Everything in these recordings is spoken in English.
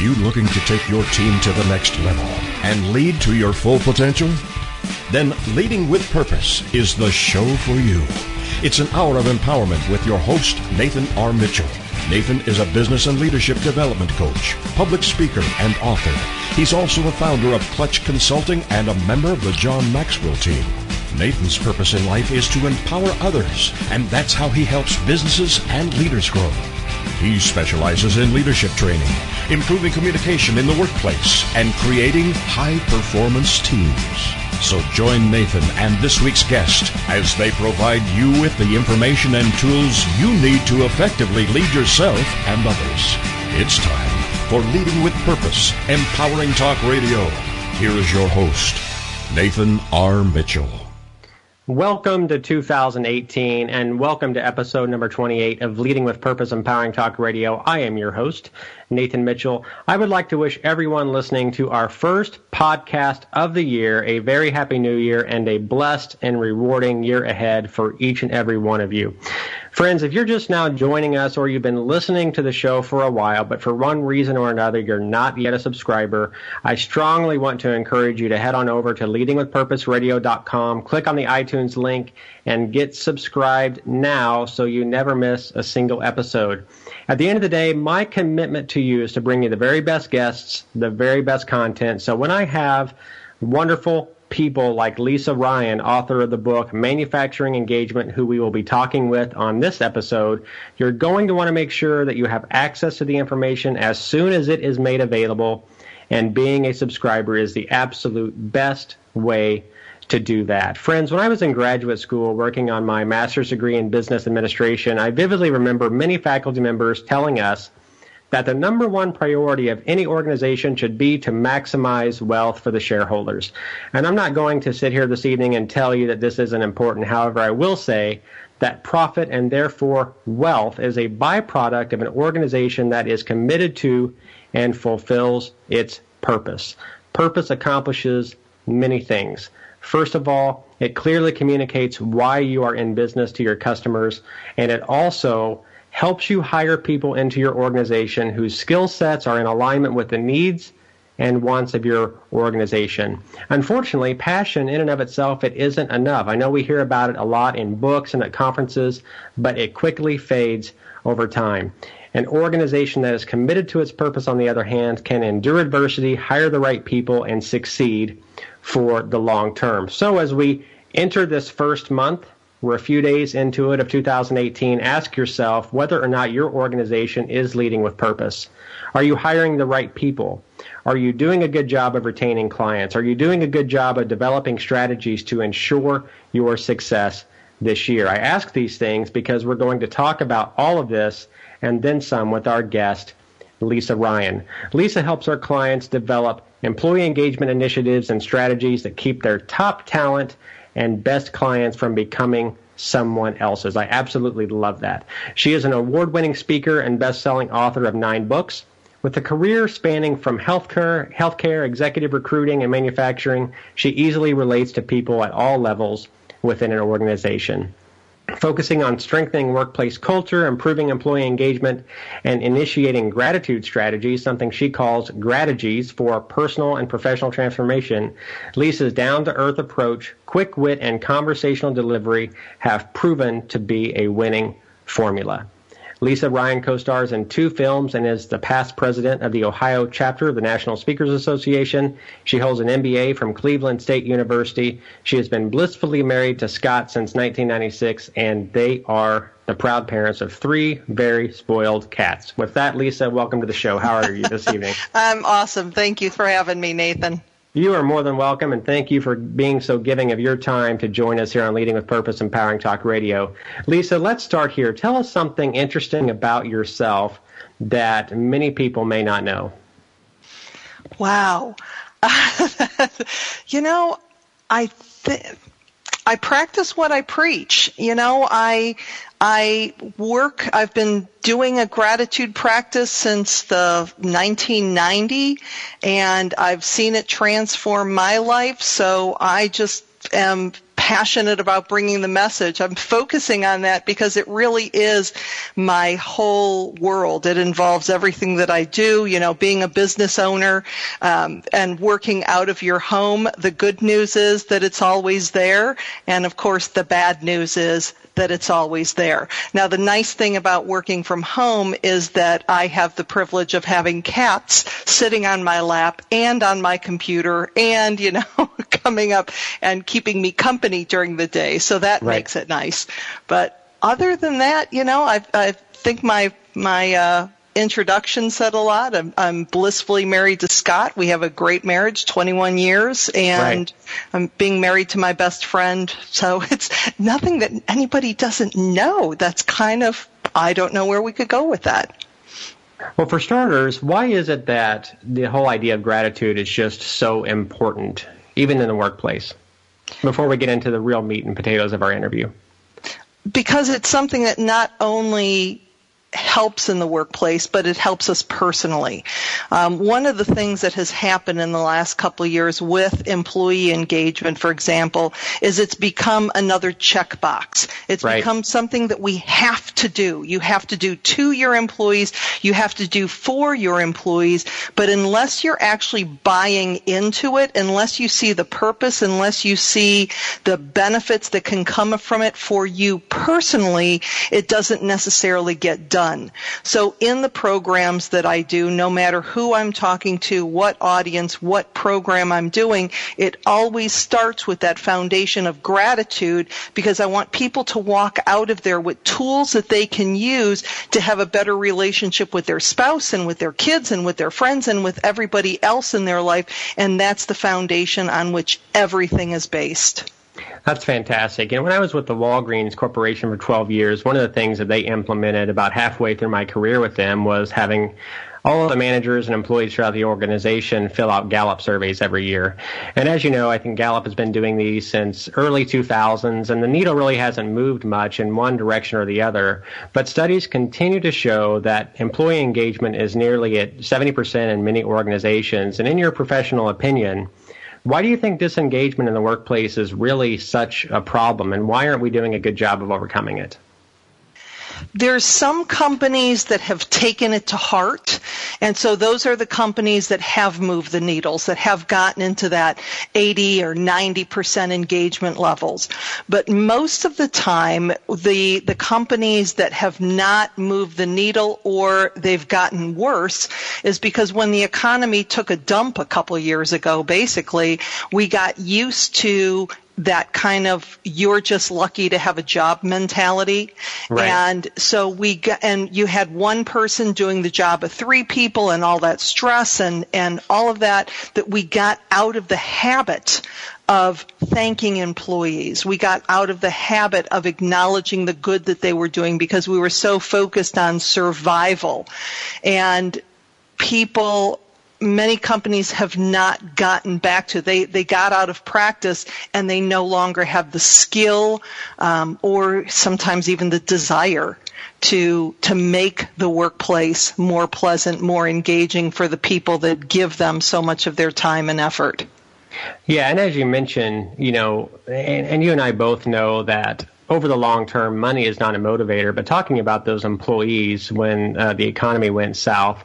you looking to take your team to the next level and lead to your full potential? Then Leading with Purpose is the show for you. It's an hour of empowerment with your host, Nathan R. Mitchell. Nathan is a business and leadership development coach, public speaker, and author. He's also a founder of Clutch Consulting and a member of the John Maxwell team. Nathan's purpose in life is to empower others, and that's how he helps businesses and leaders grow. He specializes in leadership training, improving communication in the workplace, and creating high performance teams. So join Nathan and this week's guest as they provide you with the information and tools you need to effectively lead yourself and others. It's time for Leading with Purpose, Empowering Talk Radio. Here is your host, Nathan R. Mitchell. Welcome to 2018 and welcome to episode number 28 of Leading with Purpose Empowering Talk Radio. I am your host, Nathan Mitchell. I would like to wish everyone listening to our first podcast of the year a very happy new year and a blessed and rewarding year ahead for each and every one of you. Friends, if you're just now joining us or you've been listening to the show for a while, but for one reason or another you're not yet a subscriber, I strongly want to encourage you to head on over to leadingwithpurposeradio.com, click on the iTunes link, and get subscribed now so you never miss a single episode. At the end of the day, my commitment to you is to bring you the very best guests, the very best content. So when I have wonderful people like Lisa Ryan, author of the book Manufacturing Engagement, who we will be talking with on this episode, you're going to want to make sure that you have access to the information as soon as it is made available. And being a subscriber is the absolute best way to do that. Friends, when I was in graduate school working on my master's degree in business administration, I vividly remember many faculty members telling us that the number one priority of any organization should be to maximize wealth for the shareholders. And I'm not going to sit here this evening and tell you that this isn't important. However, I will say that profit and therefore wealth is a byproduct of an organization that is committed to and fulfills its purpose. Purpose accomplishes many things. First of all, it clearly communicates why you are in business to your customers, and it also helps you hire people into your organization whose skill sets are in alignment with the needs and wants of your organization. Unfortunately, passion in and of itself, it isn't enough. I know we hear about it a lot in books and at conferences, but it quickly fades over time. An organization that is committed to its purpose, on the other hand, can endure adversity, hire the right people, and succeed for the long term. So as we enter this first month, we're a few days into it of 2018. Ask yourself whether or not your organization is leading with purpose. Are you hiring the right people? Are you doing a good job of retaining clients? Are you doing a good job of developing strategies to ensure your success this year? I ask these things because we're going to talk about all of this and then some with our guest, Lisa Ryan. Lisa helps our clients develop employee engagement initiatives and strategies that keep their top talent and best clients from becoming someone else's. I absolutely love that. She is an award winning speaker and best selling author of nine books. With a career spanning from healthcare, healthcare, executive recruiting, and manufacturing, she easily relates to people at all levels within an organization focusing on strengthening workplace culture, improving employee engagement, and initiating gratitude strategies, something she calls Grategies for personal and professional transformation. Lisa's down to earth approach, quick wit, and conversational delivery have proven to be a winning formula. Lisa Ryan co-stars in two films and is the past president of the Ohio chapter of the National Speakers Association. She holds an MBA from Cleveland State University. She has been blissfully married to Scott since 1996, and they are the proud parents of three very spoiled cats. With that, Lisa, welcome to the show. How are you this evening? I'm awesome. Thank you for having me, Nathan. You are more than welcome, and thank you for being so giving of your time to join us here on Leading with Purpose Empowering Talk Radio. Lisa, let's start here. Tell us something interesting about yourself that many people may not know. Wow. you know, I th- I practice what I preach. You know, I I work, I've been doing a gratitude practice since the 1990 and I've seen it transform my life. So I just am passionate about bringing the message. I'm focusing on that because it really is my whole world. It involves everything that I do, you know, being a business owner um, and working out of your home. The good news is that it's always there. And of course, the bad news is that it's always there. Now, the nice thing about working from home is that I have the privilege of having cats sitting on my lap and on my computer and, you know, coming up and keeping me company during the day. So that right. makes it nice. But other than that, you know, I, I think my, my, uh, introduction said a lot. I'm, I'm, blissfully married to Scott. We have a great marriage, 21 years, and right. I'm being married to my best friend. So it's nothing that anybody doesn't know. That's kind of, I don't know where we could go with that. Well, for starters, why is it that the whole idea of gratitude is just so important, even in the workplace? Before we get into the real meat and potatoes of our interview. Because it's something that not only helps in the workplace, but it helps us personally. Um, one of the things that has happened in the last couple of years with employee engagement, for example, is it's become another checkbox. It's right. become something that we have to do. You have to do to your employees. You have to do for your employees. But unless you're actually buying into it, unless you see the purpose, unless you see the benefits that can come from it for you personally, it doesn't necessarily get done done. So in the programs that I do, no matter who I'm talking to, what audience, what program I'm doing, it always starts with that foundation of gratitude because I want people to walk out of there with tools that they can use to have a better relationship with their spouse and with their kids and with their friends and with everybody else in their life. And that's the foundation on which everything is based. That's fantastic. And when I was with the Walgreens Corporation for 12 years, one of the things that they implemented about halfway through my career with them was having all of the managers and employees throughout the organization fill out Gallup surveys every year. And as you know, I think Gallup has been doing these since early 2000s, and the needle really hasn't moved much in one direction or the other. But studies continue to show that employee engagement is nearly at 70% in many organizations. And in your professional opinion, why do you think disengagement in the workplace is really such a problem, and why aren't we doing a good job of overcoming it? There's some companies that have taken it to heart, and so those are the companies that have moved the needles, that have gotten into that 80 or 90% engagement levels. But most of the time, the, the companies that have not moved the needle or they've gotten worse is because when the economy took a dump a couple years ago, basically, we got used to that kind of you're just lucky to have a job mentality. Right. And so we got, and you had one person doing the job of three people and all that stress and, and all of that, that we got out of the habit of thanking employees. We got out of the habit of acknowledging the good that they were doing because we were so focused on survival. And people many companies have not gotten back to. They they got out of practice and they no longer have the skill um, or sometimes even the desire to to make the workplace more pleasant, more engaging for the people that give them so much of their time and effort. Yeah, and as you mentioned, you know, and, and you and I both know that over the long term, money is not a motivator. But talking about those employees when uh, the economy went south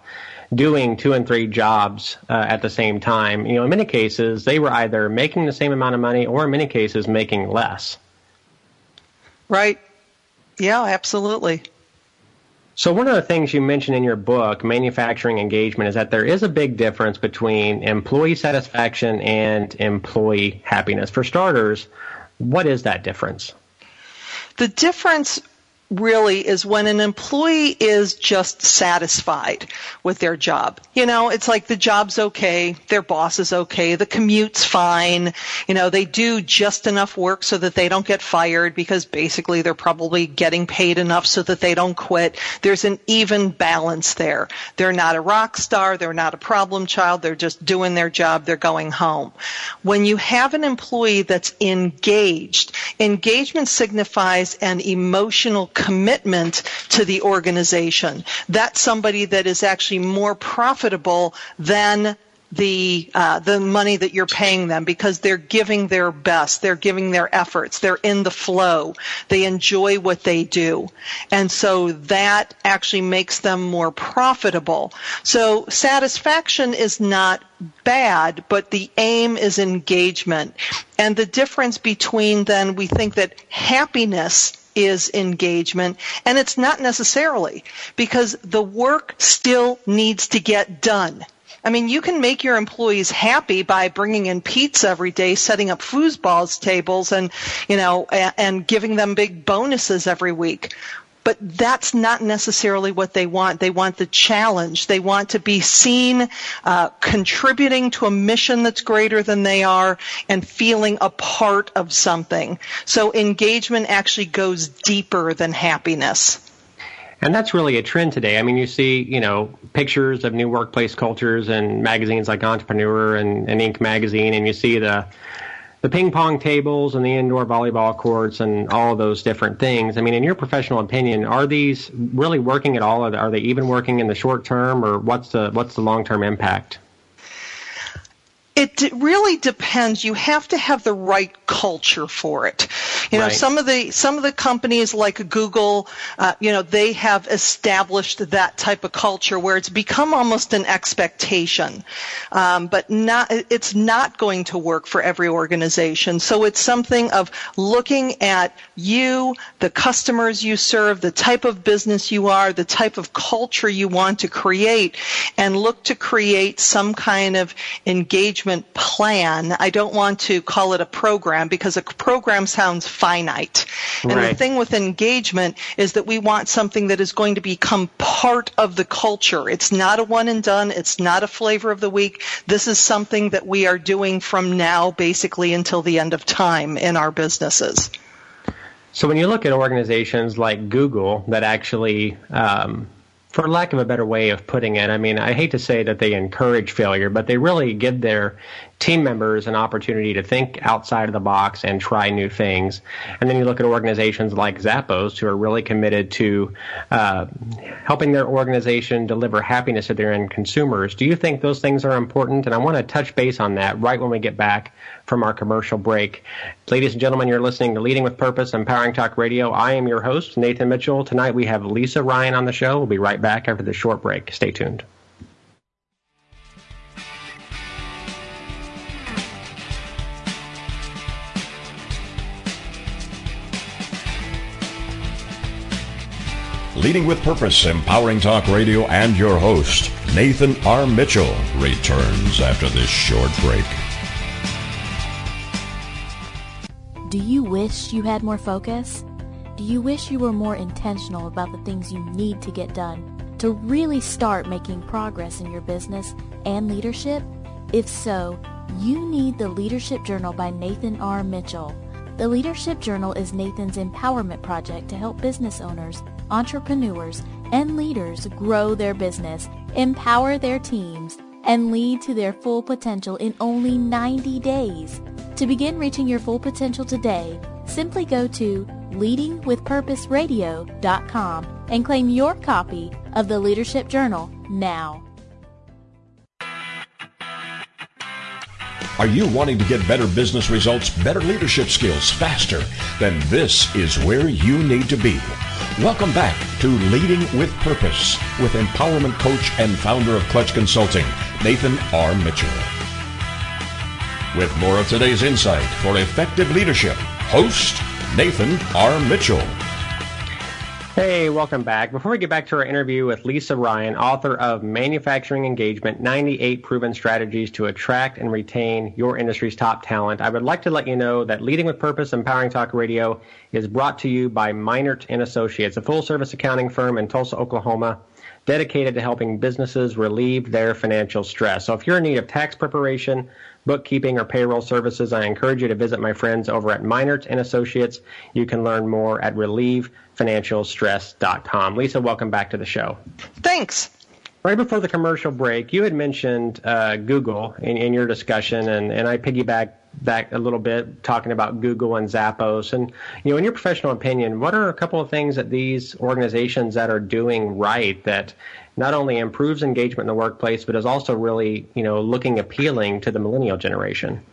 doing two and three jobs uh, at the same time. You know, in many cases, they were either making the same amount of money or in many cases making less. Right. Yeah, absolutely. So one of the things you mentioned in your book, Manufacturing Engagement, is that there is a big difference between employee satisfaction and employee happiness. For starters, what is that difference? The difference really is when an employee is just satisfied with their job. You know, it's like the job's okay, their boss is okay, the commute's fine, you know, they do just enough work so that they don't get fired because basically they're probably getting paid enough so that they don't quit. There's an even balance there. They're not a rock star, they're not a problem child, they're just doing their job, they're going home. When you have an employee that's engaged, engagement signifies an emotional commitment to the organization. That's somebody that is actually more profitable than the uh, the money that you're paying them because they're giving their best, they're giving their efforts, they're in the flow, they enjoy what they do, and so that actually makes them more profitable. So satisfaction is not bad, but the aim is engagement, and the difference between then we think that happiness is engagement, and it's not necessarily because the work still needs to get done. I mean, you can make your employees happy by bringing in pizza every day, setting up foosball tables, and you know, and, and giving them big bonuses every week. But that's not necessarily what they want. They want the challenge. They want to be seen uh, contributing to a mission that's greater than they are and feeling a part of something. So engagement actually goes deeper than happiness. And that's really a trend today. I mean, you see, you know, pictures of new workplace cultures in magazines like Entrepreneur and, and Inc. magazine, and you see the the ping pong tables and the indoor volleyball courts and all those different things. I mean, in your professional opinion, are these really working at all? Are they even working in the short term, or what's the what's the long term impact? It really depends. You have to have the right culture for it. You know, right. some of the some of the companies like Google, uh, you know, they have established that type of culture where it's become almost an expectation, um, but not it's not going to work for every organization. So it's something of looking at you, the customers you serve, the type of business you are, the type of culture you want to create, and look to create some kind of engagement management plan. I don't want to call it a program because a program sounds finite. And right. the thing with engagement is that we want something that is going to become part of the culture. It's not a one and done. It's not a flavor of the week. This is something that we are doing from now basically until the end of time in our businesses. So when you look at organizations like Google that actually um, for lack of a better way of putting it, I mean, I hate to say that they encourage failure, but they really give their team members an opportunity to think outside of the box and try new things. And then you look at organizations like Zappos who are really committed to uh, helping their organization deliver happiness to their end consumers. Do you think those things are important? And I want to touch base on that right when we get back from our commercial break. Ladies and gentlemen, you're listening to Leading with Purpose, Empowering Talk Radio. I am your host, Nathan Mitchell. Tonight we have Lisa Ryan on the show. We'll be right back after this short break. Stay tuned. Leading with Purpose, Empowering Talk Radio, and your host, Nathan R. Mitchell, returns after this short break. Do you wish you had more focus? Do you wish you were more intentional about the things you need to get done to really start making progress in your business and leadership? If so, you need the Leadership Journal by Nathan R. Mitchell. The Leadership Journal is Nathan's empowerment project to help business owners entrepreneurs, and leaders grow their business, empower their teams, and lead to their full potential in only 90 days. To begin reaching your full potential today, simply go to leadingwithpurposeradio.com and claim your copy of the Leadership Journal now. Are you wanting to get better business results, better leadership skills faster? Then this is where you need to be. Welcome back to Leading with Purpose with empowerment coach and founder of Clutch Consulting, Nathan R. Mitchell. With more of today's insight for effective leadership, host Nathan R. Mitchell. Hey, welcome back. Before we get back to our interview with Lisa Ryan, author of Manufacturing Engagement 98 Proven Strategies to Attract and Retain Your Industry's Top Talent, I would like to let you know that Leading with Purpose Empowering Talk Radio is brought to you by Minert and Associates, a full service accounting firm in Tulsa, Oklahoma, dedicated to helping businesses relieve their financial stress. So if you're in need of tax preparation, bookkeeping, or payroll services, I encourage you to visit my friends over at Meinert and Associates. You can learn more at relievefinancialstress.com. Lisa, welcome back to the show. Thanks. Right before the commercial break, you had mentioned uh, Google in, in, your discussion, and, and I piggyback back a little bit talking about Google and Zappos. And you know, in your professional opinion, what are a couple of things that these organizations that are doing right that not only improves engagement in the workplace, but is also really, you know, looking appealing to the millennial generation?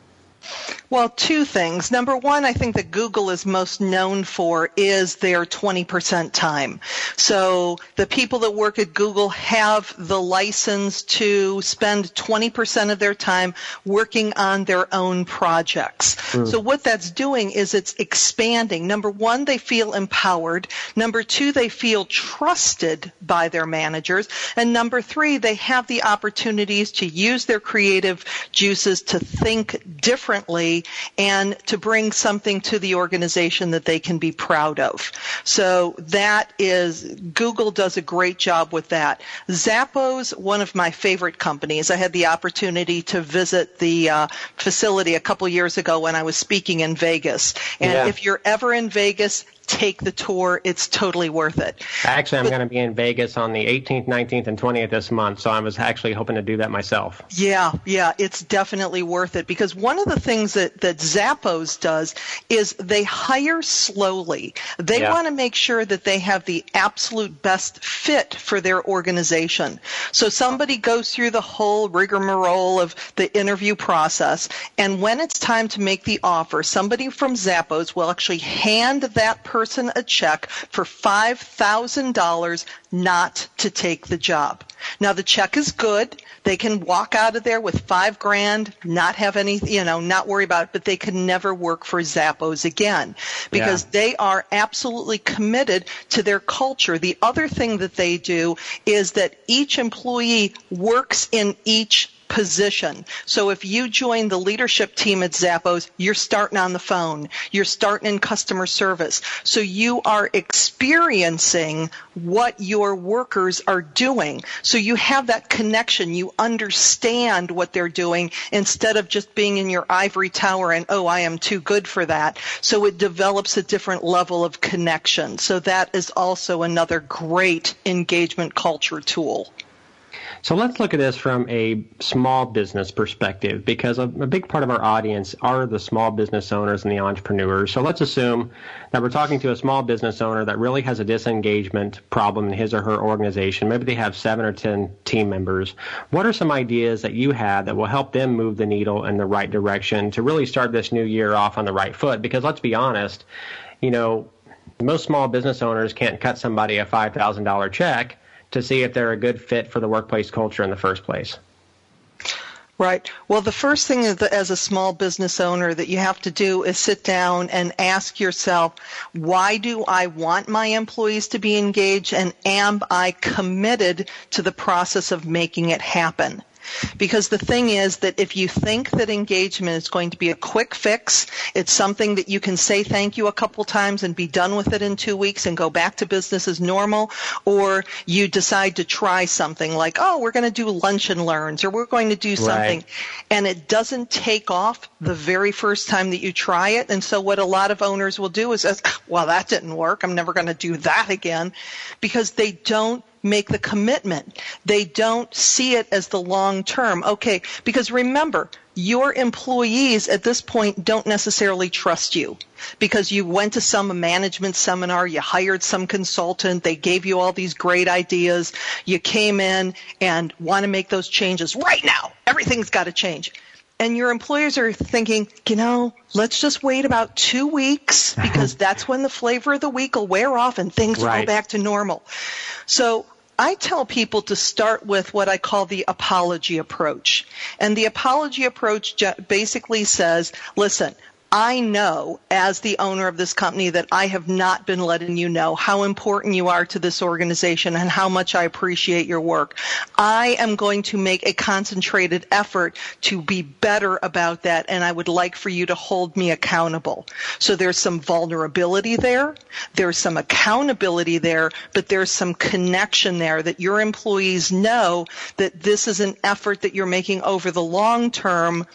Well, two things. Number one, I think that Google is most known for is their 20% time. So the people that work at Google have the license to spend 20% of their time working on their own projects. Mm. So what that's doing is it's expanding. Number one, they feel empowered. Number two, they feel trusted by their managers. And number three, they have the opportunities to use their creative juices to think differently and to bring something to the organization that they can be proud of. So that is, Google does a great job with that. Zappos, one of my favorite companies. I had the opportunity to visit the uh, facility a couple years ago when I was speaking in Vegas. And yeah. if you're ever in Vegas, take the tour. It's totally worth it. Actually, I'm going to be in Vegas on the 18th, 19th, and 20th this month, so I was actually hoping to do that myself. Yeah, yeah, it's definitely worth it because one of the things that, that Zappos does is they hire slowly. They yeah. want to make sure that they have the absolute best fit for their organization. So somebody goes through the whole rigmarole of the interview process, and when it's time to make the offer, somebody from Zappos will actually hand that person person a check for $5,000 not to take the job. Now the check is good. They can walk out of there with five grand, not have any, you know, not worry about it, but they can never work for Zappos again because yeah. they are absolutely committed to their culture. The other thing that they do is that each employee works in each position. So if you join the leadership team at Zappos, you're starting on the phone. You're starting in customer service. So you are experiencing what your workers are doing. So you have that connection. You understand what they're doing instead of just being in your ivory tower and, oh, I am too good for that. So it develops a different level of connection. So that is also another great engagement culture tool. So let's look at this from a small business perspective because a, a, big part of our audience are the small business owners and the entrepreneurs. So let's assume that we're talking to a small business owner that really has a disengagement problem in his or her organization. Maybe they have seven or 10 team members. What are some ideas that you have that will help them move the needle in the right direction to really start this new year off on the right foot? Because let's be honest, you know, most small business owners can't cut somebody a $5,000 check to see if they're a good fit for the workplace culture in the first place. Right. Well, the first thing that, as a small business owner that you have to do is sit down and ask yourself, why do I want my employees to be engaged and am I committed to the process of making it happen? Because the thing is that if you think that engagement is going to be a quick fix, it's something that you can say thank you a couple times and be done with it in two weeks and go back to business as normal, or you decide to try something like, oh, we're going to do lunch and learns, or we're going to do something, right. and it doesn't take off the very first time that you try it. And so what a lot of owners will do is, well, that didn't work. I'm never going to do that again because they don't make the commitment. They don't see it as the long term. Okay, because remember, your employees at this point don't necessarily trust you because you went to some management seminar, you hired some consultant, they gave you all these great ideas, you came in and want to make those changes right now. Everything's got to change. And your employers are thinking, you know, let's just wait about two weeks because that's when the flavor of the week will wear off and things right. will go back to normal. So I tell people to start with what I call the apology approach. And the apology approach basically says, listen, I know as the owner of this company that I have not been letting you know how important you are to this organization and how much I appreciate your work. I am going to make a concentrated effort to be better about that and I would like for you to hold me accountable. So there's some vulnerability there. There's some accountability there, but there's some connection there that your employees know that this is an effort that you're making over the long term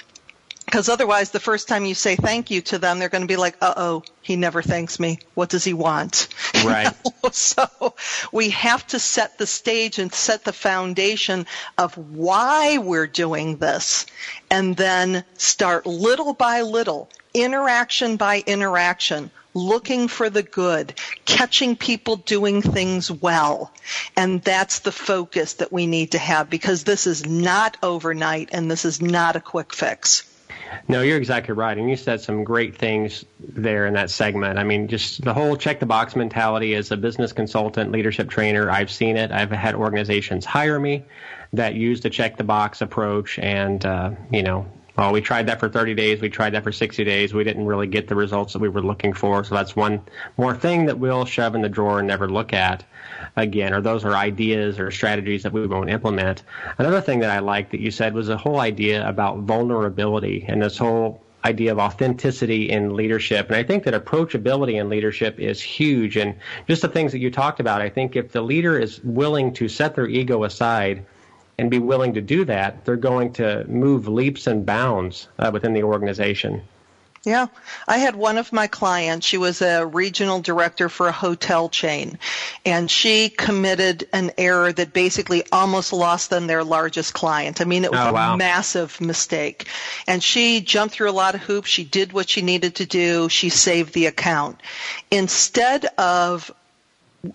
because otherwise, the first time you say thank you to them, they're going to be like, uh oh, he never thanks me. What does he want? Right. so we have to set the stage and set the foundation of why we're doing this and then start little by little, interaction by interaction. looking for the good, catching people doing things well. And that's the focus that we need to have because this is not overnight and this is not a quick fix. No, you're exactly right. And you said some great things there in that segment. I mean, just the whole check the box mentality as a business consultant, leadership trainer, I've seen it. I've had organizations hire me that use the check the box approach and, uh, you know, well, we tried that for 30 days. We tried that for 60 days. We didn't really get the results that we were looking for. So that's one more thing that we'll shove in the drawer and never look at again, or those are ideas or strategies that we won't implement. Another thing that I liked that you said was the whole idea about vulnerability and this whole idea of authenticity in leadership. And I think that approachability in leadership is huge. And just the things that you talked about, I think if the leader is willing to set their ego aside and be willing to do that, they're going to move leaps and bounds uh, within the organization. Yeah. I had one of my clients, she was a regional director for a hotel chain, and she committed an error that basically almost lost them their largest client. I mean, it was oh, wow. a massive mistake. And she jumped through a lot of hoops. She did what she needed to do. She saved the account. Instead of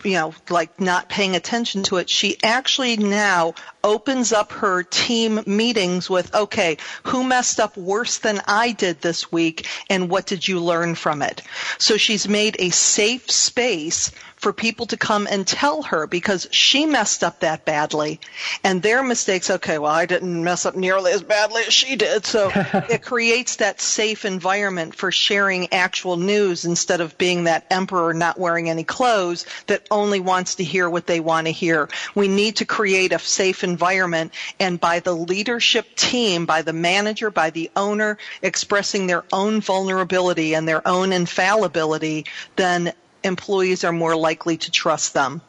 you know, like not paying attention to it, she actually now opens up her team meetings with, okay, who messed up worse than I did this week and what did you learn from it? So she's made a safe space for people to come and tell her because she messed up that badly and their mistakes, okay, well, I didn't mess up nearly as badly as she did. So it creates that safe environment for sharing actual news instead of being that emperor not wearing any clothes that only wants to hear what they want to hear. We need to create a safe environment and by the leadership team, by the manager, by the owner expressing their own vulnerability and their own infallibility, then employees are more likely to trust them.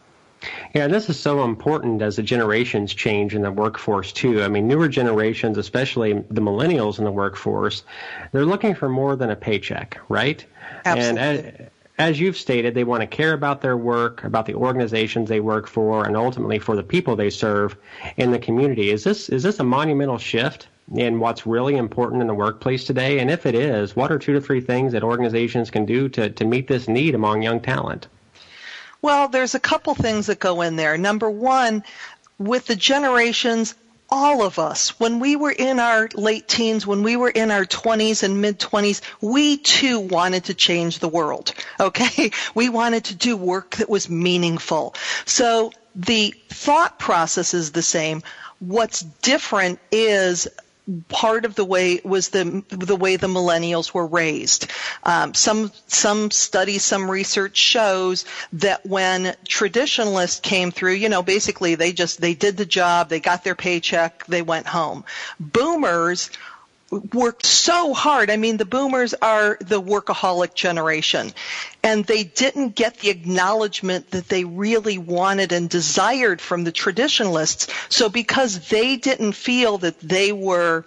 Yeah, this is so important as the generations change in the workforce too. I mean, newer generations, especially the millennials in the workforce, they're looking for more than a paycheck, right? Absolutely. And as, as you've stated, they want to care about their work, about the organizations they work for, and ultimately for the people they serve in the community. Is this is this a monumental shift in what's really important in the workplace today? And if it is, what are two to three things that organizations can do to, to meet this need among young talent? Well, there's a couple things that go in there. Number one, with the generations, all of us, when we were in our late teens, when we were in our 20s and mid 20s, we too wanted to change the world. Okay? We wanted to do work that was meaningful. So the thought process is the same. What's different is part of the way was the the way the millennials were raised. Um, some some studies, some research shows that when traditionalists came through, you know, basically they just they did the job, they got their paycheck, they went home. Boomers worked so hard. I mean, the boomers are the workaholic generation. And they didn't get the acknowledgement that they really wanted and desired from the traditionalists. So because they didn't feel that they were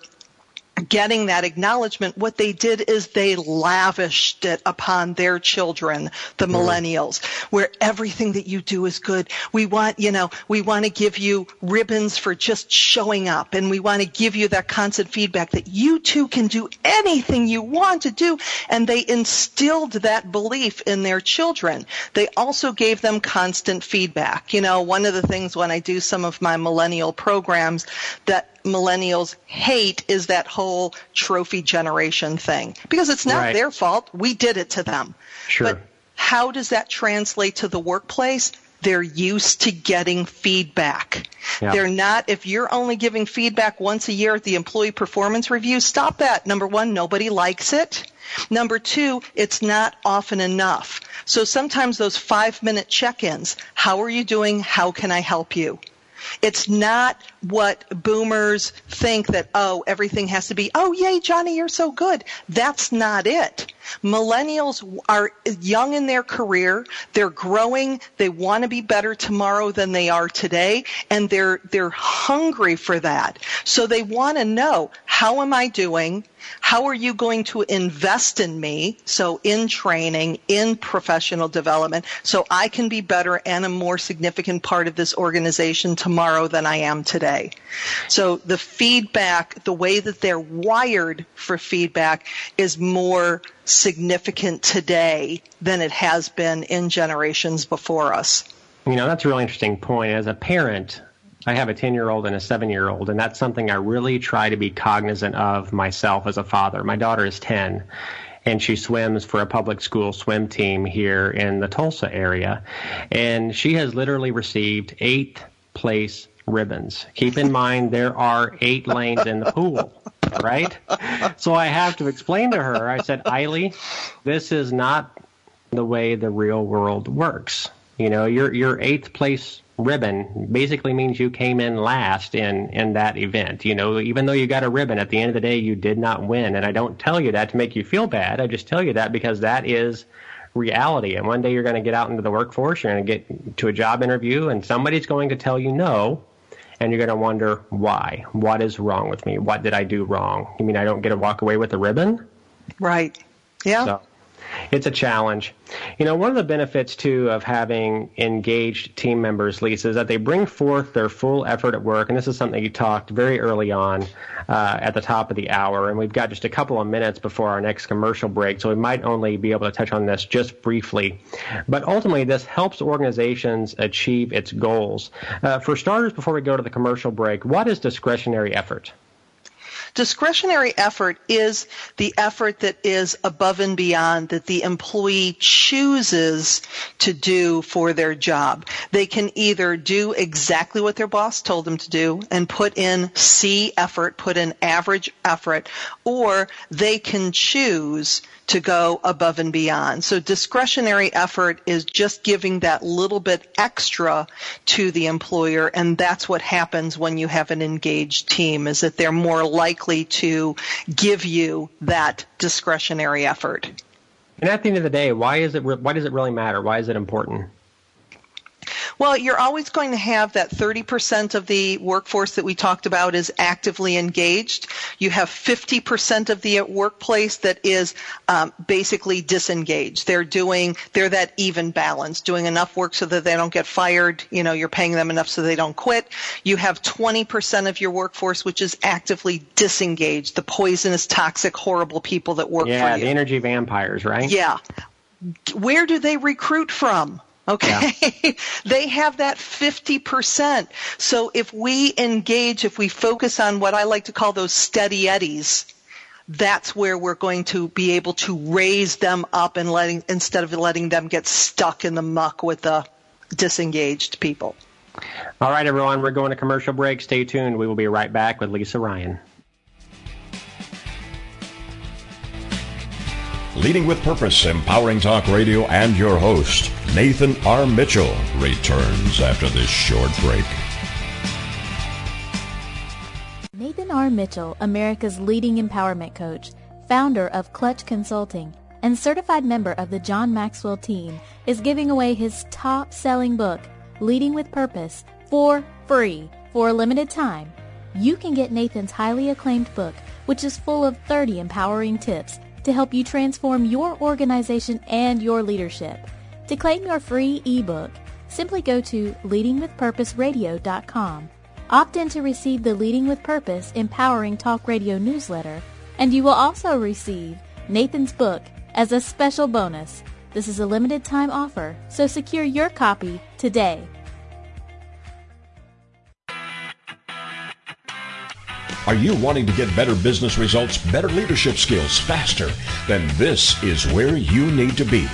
getting that acknowledgement, what they did is they lavished it upon their children, the mm-hmm. millennials, where everything that you do is good. We want, you know, we want to give you ribbons for just showing up and we want to give you that constant feedback that you too can do anything you want to do. And they instilled that belief in their children. They also gave them constant feedback. You know, one of the things when I do some of my millennial programs that millennials hate is that whole trophy generation thing because it's not right. their fault. We did it to them. Sure. But how does that translate to the workplace? They're used to getting feedback. Yeah. They're not, if you're only giving feedback once a year at the employee performance review, stop that. Number one, nobody likes it. Number two, it's not often enough. So sometimes those five minute check-ins, how are you doing? How can I help you? It's not what boomers think that, oh, everything has to be, oh, yay, Johnny, you're so good. That's not it. Millennials are young in their career. They're growing. They want to be better tomorrow than they are today. And they're, they're hungry for that. So they want to know, how am I doing? how are you going to invest in me? So in training, in professional development, so I can be better and a more significant part of this organization tomorrow than I am today. So the feedback, the way that they're wired for feedback is more significant today than it has been in generations before us. You know, that's a really interesting point. As a parent, I have a 10 year old and a 7 year old, and that's something I really try to be cognizant of myself as a father. My daughter is 10, and she swims for a public school swim team here in the Tulsa area. And she has literally received eighth place ribbons. Keep in mind, there are eight lanes in the pool. Right? So I have to explain to her, I said, Eiley, this is not the way the real world works. You know, your your eighth place ribbon basically means you came in last in in that event. You know, even though you got a ribbon, at the end of the day, you did not win. And I don't tell you that to make you feel bad. I just tell you that because that is reality. And one day you're going to get out into the workforce, you're going to get to a job interview, and somebody's going to tell you no. And you're going to wonder why. What is wrong with me? What did I do wrong? You mean I don't get to walk away with a ribbon? Right. Yeah. So, it's a challenge. You know, one of the benefits too of having engaged team members, Lisa, is that they bring forth their full effort at work. And this is something you talked very early on uh, at the top of the hour. And we've got just a couple of minutes before our next commercial break, so we might only be able to touch on this just briefly. But ultimately, this helps organizations achieve its goals. Uh, for starters, before we go to the commercial break, what is discretionary effort? Discretionary effort is the effort that is above and beyond that the employee chooses to do for their job. They can either do exactly what their boss told them to do and put in C effort, put in average effort, or they can choose to go above and beyond. So discretionary effort is just giving that little bit extra to the employer and that's what happens when you have an engaged team is that they're more likely to give you that discretionary effort. And at the end of the day, why is it why does it really matter? Why is it important? Well, you're always going to have that 30% of the workforce that we talked about is actively engaged. You have 50% of the workplace that is um, basically disengaged. They're doing, they're that even balance, doing enough work so that they don't get fired. You know, you're paying them enough so they don't quit. You have 20% of your workforce which is actively disengaged, the poisonous, toxic, horrible people that work yeah, for you. Yeah, the energy vampires, right? Yeah. Where do they recruit from? Okay. Yeah. they have that 50%. So if we engage, if we focus on what I like to call those steady eddies, that's where we're going to be able to raise them up and letting, instead of letting them get stuck in the muck with the disengaged people. All right, everyone, we're going to commercial break. Stay tuned. We will be right back with Lisa Ryan. Leading with Purpose, Empowering Talk Radio, and your host, Nathan R. Mitchell, returns after this short break. Nathan R. Mitchell, America's leading empowerment coach, founder of Clutch Consulting, and certified member of the John Maxwell team, is giving away his top-selling book, Leading with Purpose, for free for a limited time. You can get Nathan's highly acclaimed book, which is full of 30 empowering tips to help you transform your organization and your leadership. To claim your free ebook, simply go to leadingwithpurposeradio.com. Opt in to receive the Leading with Purpose Empowering Talk Radio newsletter, and you will also receive Nathan's book as a special bonus. This is a limited time offer, so secure your copy today. Are you wanting to get better business results, better leadership skills faster? Then this is where you need to be.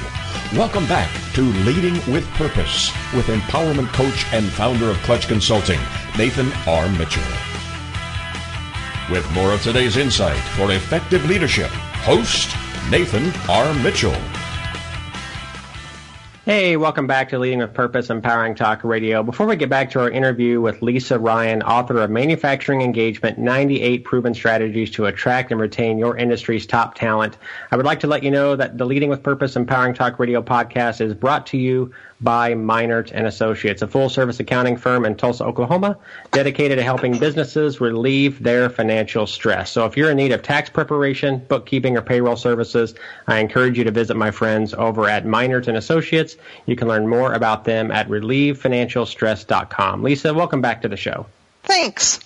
Welcome back to Leading with Purpose with empowerment coach and founder of Clutch Consulting, Nathan R. Mitchell. With more of today's insight for effective leadership, host Nathan R. Mitchell. Hey, welcome back to Leading with Purpose Empowering Talk Radio. Before we get back to our interview with Lisa Ryan, author of Manufacturing Engagement 98 Proven Strategies to Attract and Retain Your Industry's Top Talent, I would like to let you know that the Leading with Purpose Empowering Talk Radio podcast is brought to you by Minert and Associates, a full-service accounting firm in Tulsa, Oklahoma, dedicated to helping businesses relieve their financial stress. So if you're in need of tax preparation, bookkeeping, or payroll services, I encourage you to visit my friends over at Minert and Associates. You can learn more about them at relievefinancialstress.com. Lisa, welcome back to the show. Thanks.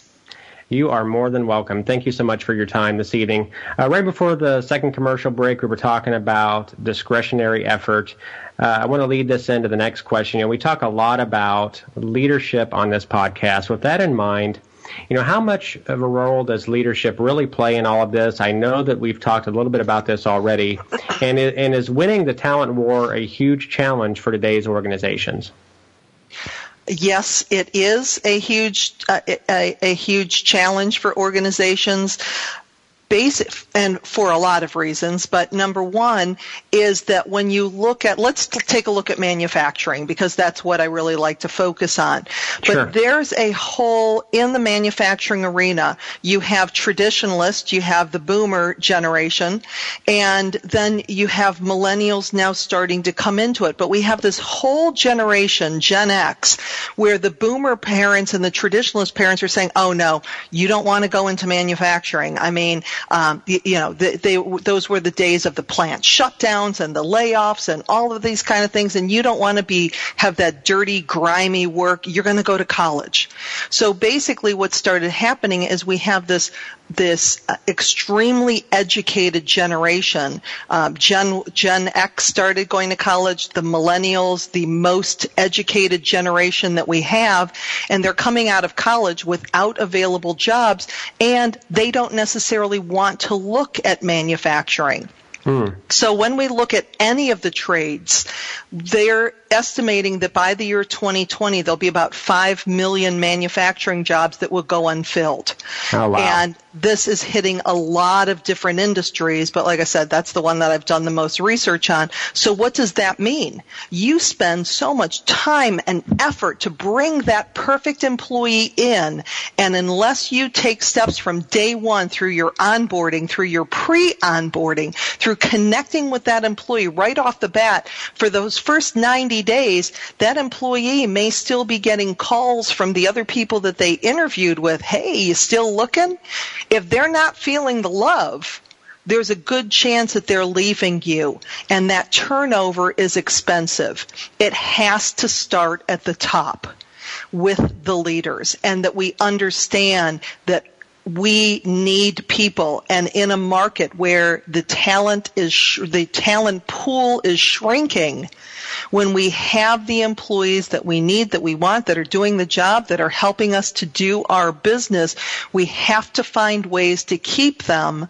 You are more than welcome. Thank you so much for your time this evening. Uh, right before the second commercial break, we were talking about discretionary effort. Uh, I want to lead this into the next question. You know, we talk a lot about leadership on this podcast. With that in mind, you know, how much of a role does leadership really play in all of this? I know that we've talked a little bit about this already. And, and is winning the talent war a huge challenge for today's organizations? Yes, it is a huge uh, a, a, huge challenge for organizations basic and for a lot of reasons but number one is that when you look at let's take a look at manufacturing because that's what i really like to focus on. But there's a hole in the manufacturing arena. You have traditionalists you have the boomer generation and then you have millennials now starting to come into it. But we have this whole generation gen x where the boomer parents and the traditionalist parents are saying oh no you don't want to go into manufacturing. I mean um, you, you, know, they, those were the days of the plant shutdowns and the layoffs and all of these kind of things. And you don't want to be have that dirty, grimy work. You're going to go to college. So basically, what started happening is we have this this uh, extremely educated generation. Uh, Gen Gen X started going to college. The millennials, the most educated generation that we have, and they're coming out of college without available jobs, and they don't necessarily want to look at manufacturing. Mm. So when we look at any of the trades, they're estimating that by the year 2020, there'll be about 5 million manufacturing jobs that will go unfilled. Oh, wow. And this is hitting a lot of different industries, but like I said, that's the one that I've done the most research on. So what does that mean? You spend so much time and effort to bring that perfect employee in, and unless you take steps from day one through your onboarding, through your pre-onboarding, through connecting with that employee right off the bat, for those first 90 days, that employee may still be getting calls from the other people that they interviewed with. Hey, you still looking? If they're not feeling the love, there's a good chance that they're leaving you and that turnover is expensive. It has to start at the top with the leaders and that we understand that we need people. And in a market where the talent is sh- the talent pool is shrinking when we have the employees that we need, that we want, that are doing the job, that are helping us to do our business, we have to find ways to keep them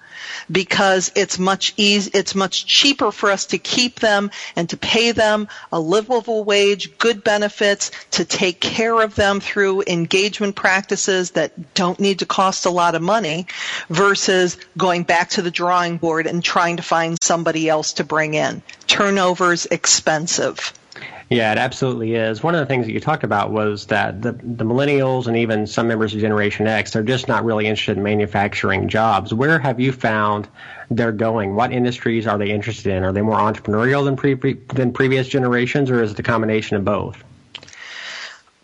because it's much easy, it's much cheaper for us to keep them and to pay them a livable wage, good benefits, to take care of them through engagement practices that don't need to cost a lot of money versus going back to the drawing board and trying to find somebody else to bring in. Turnover's expensive. Yeah, it absolutely is. One of the things that you talked about was that the, the millennials and even some members of Generation X, they're just not really interested in manufacturing jobs. Where have you found they're going? What industries are they interested in? Are they more entrepreneurial than, pre- than previous generations, or is it a combination of both?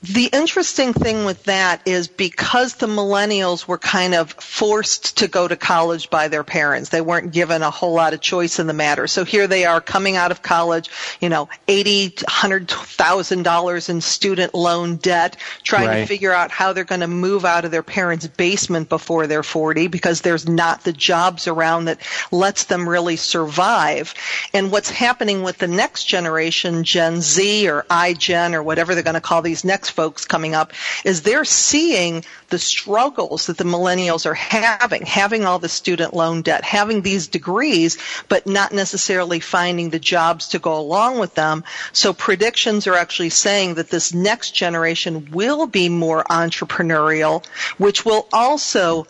The interesting thing with that is because the millennials were kind of forced to go to college by their parents. They weren't given a whole lot of choice in the matter. So here they are coming out of college, you know, eighty, hundred thousand dollars in student loan debt, trying right. to figure out how they're going to move out of their parents' basement before they're forty because there's not the jobs around that lets them really survive. And what's happening with the next generation, Gen Z or iGen or whatever they're going to call these next folks coming up is they're seeing the struggles that the millennials are having, having all the student loan debt, having these degrees, but not necessarily finding the jobs to go along with them. So predictions are actually saying that this next generation will be more entrepreneurial, which will also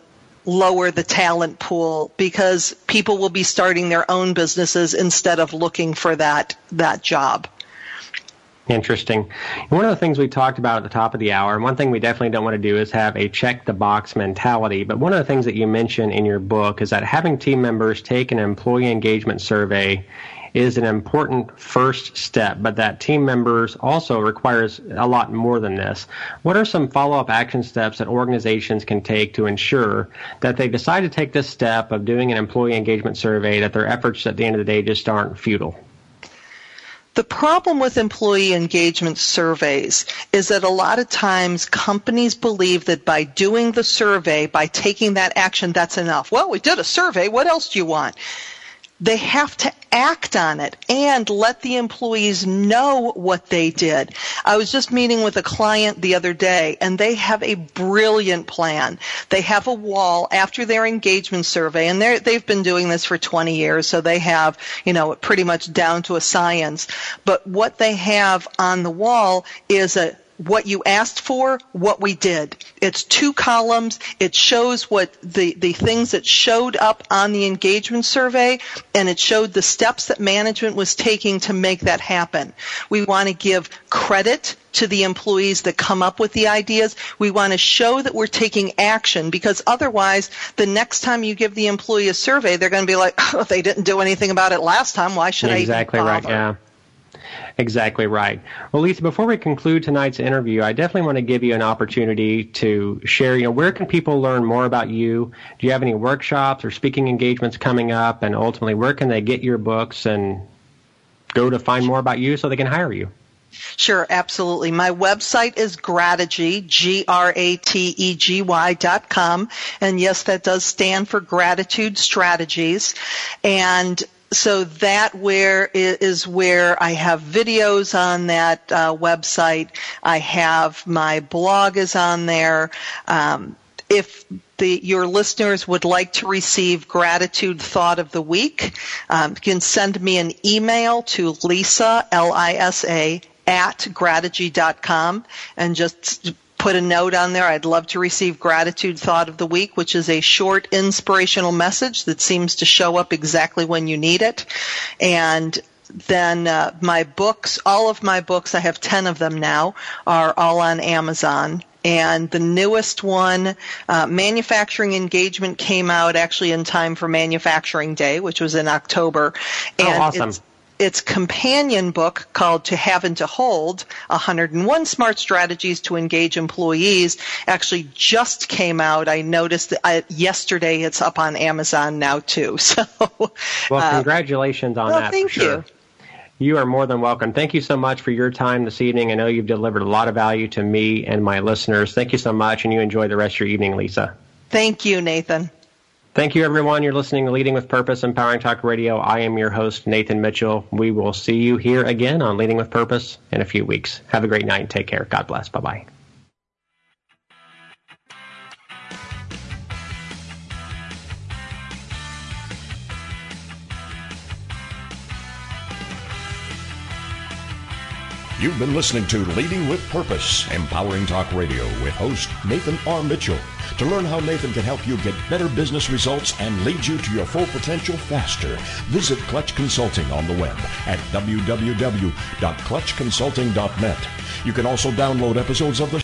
lower the talent pool because people will be starting their own businesses instead of looking for that that job. Interesting. one of the things we talked about at the top of the hour, and one thing we definitely don't want to do is have a check the box mentality. But one of the things that you mention in your book is that having team members take an employee engagement survey is an important first step, but that team members also requires a lot more than this. What are some follow-up action steps that organizations can take to ensure that they decide to take this step of doing an employee engagement survey, that their efforts at the end of the day just aren't futile? The problem with employee engagement surveys is that a lot of times companies believe that by doing the survey, by taking that action, that's enough. Well, we did a survey. What else do you want? They have to act on it and let the employees know what they did. I was just meeting with a client the other day and they have a brilliant plan. They have a wall after their engagement survey and they've been doing this for 20 years so they have, you know, pretty much down to a science. But what they have on the wall is a what you asked for, what we did. It's two columns. It shows what the, the things that showed up on the engagement survey and it showed the steps that management was taking to make that happen. We want to give credit to the employees that come up with the ideas. We want to show that we're taking action because otherwise the next time you give the employee a survey, they're going to be like, oh, they didn't do anything about it last time. Why should exactly I Exactly right, yeah. Exactly right. Well, Lisa, before we conclude tonight's interview, I definitely want to give you an opportunity to share, you know, where can people learn more about you? Do you have any workshops or speaking engagements coming up? And ultimately, where can they get your books and go to find more about you so they can hire you? Sure, absolutely. My website is Grategy, G-R-A-T-E-G-Y dot com. And yes, that does stand for Gratitude Strategies. And so that where is where I have videos on that uh, website. I have my blog is on there. Um, if the, your listeners would like to receive gratitude thought of the week, um, you can send me an email to Lisa L I S A at grategy.com and just put a note on there. I'd love to receive gratitude thought of the week, which is a short inspirational message that seems to show up exactly when you need it. And then uh, my books, all of my books, I have 10 of them now, are all on Amazon. And the newest one, uh, Manufacturing Engagement, came out actually in time for Manufacturing Day, which was in October. Oh, and oh, awesome its companion book called To Have and to Hold 101 Smart Strategies to Engage Employees actually just came out. I noticed I, yesterday it's up on Amazon now too. So, well, uh, congratulations on well, that. Thank sure. you. You are more than welcome. Thank you so much for your time this evening. I know you've delivered a lot of value to me and my listeners. Thank you so much, and you enjoy the rest of your evening, Lisa. Thank you, Nathan. Thank you, everyone. You're listening to Leading with Purpose, Empowering Talk Radio. I am your host, Nathan Mitchell. We will see you here again on Leading with Purpose in a few weeks. Have a great night. Take care. God bless. Bye bye. You've been listening to Leading with Purpose, Empowering Talk Radio with host Nathan R. Mitchell. To learn how Nathan can help you get better business results and lead you to your full potential faster, visit Clutch Consulting on the web at www.clutchconsulting.net. You can also download episodes of the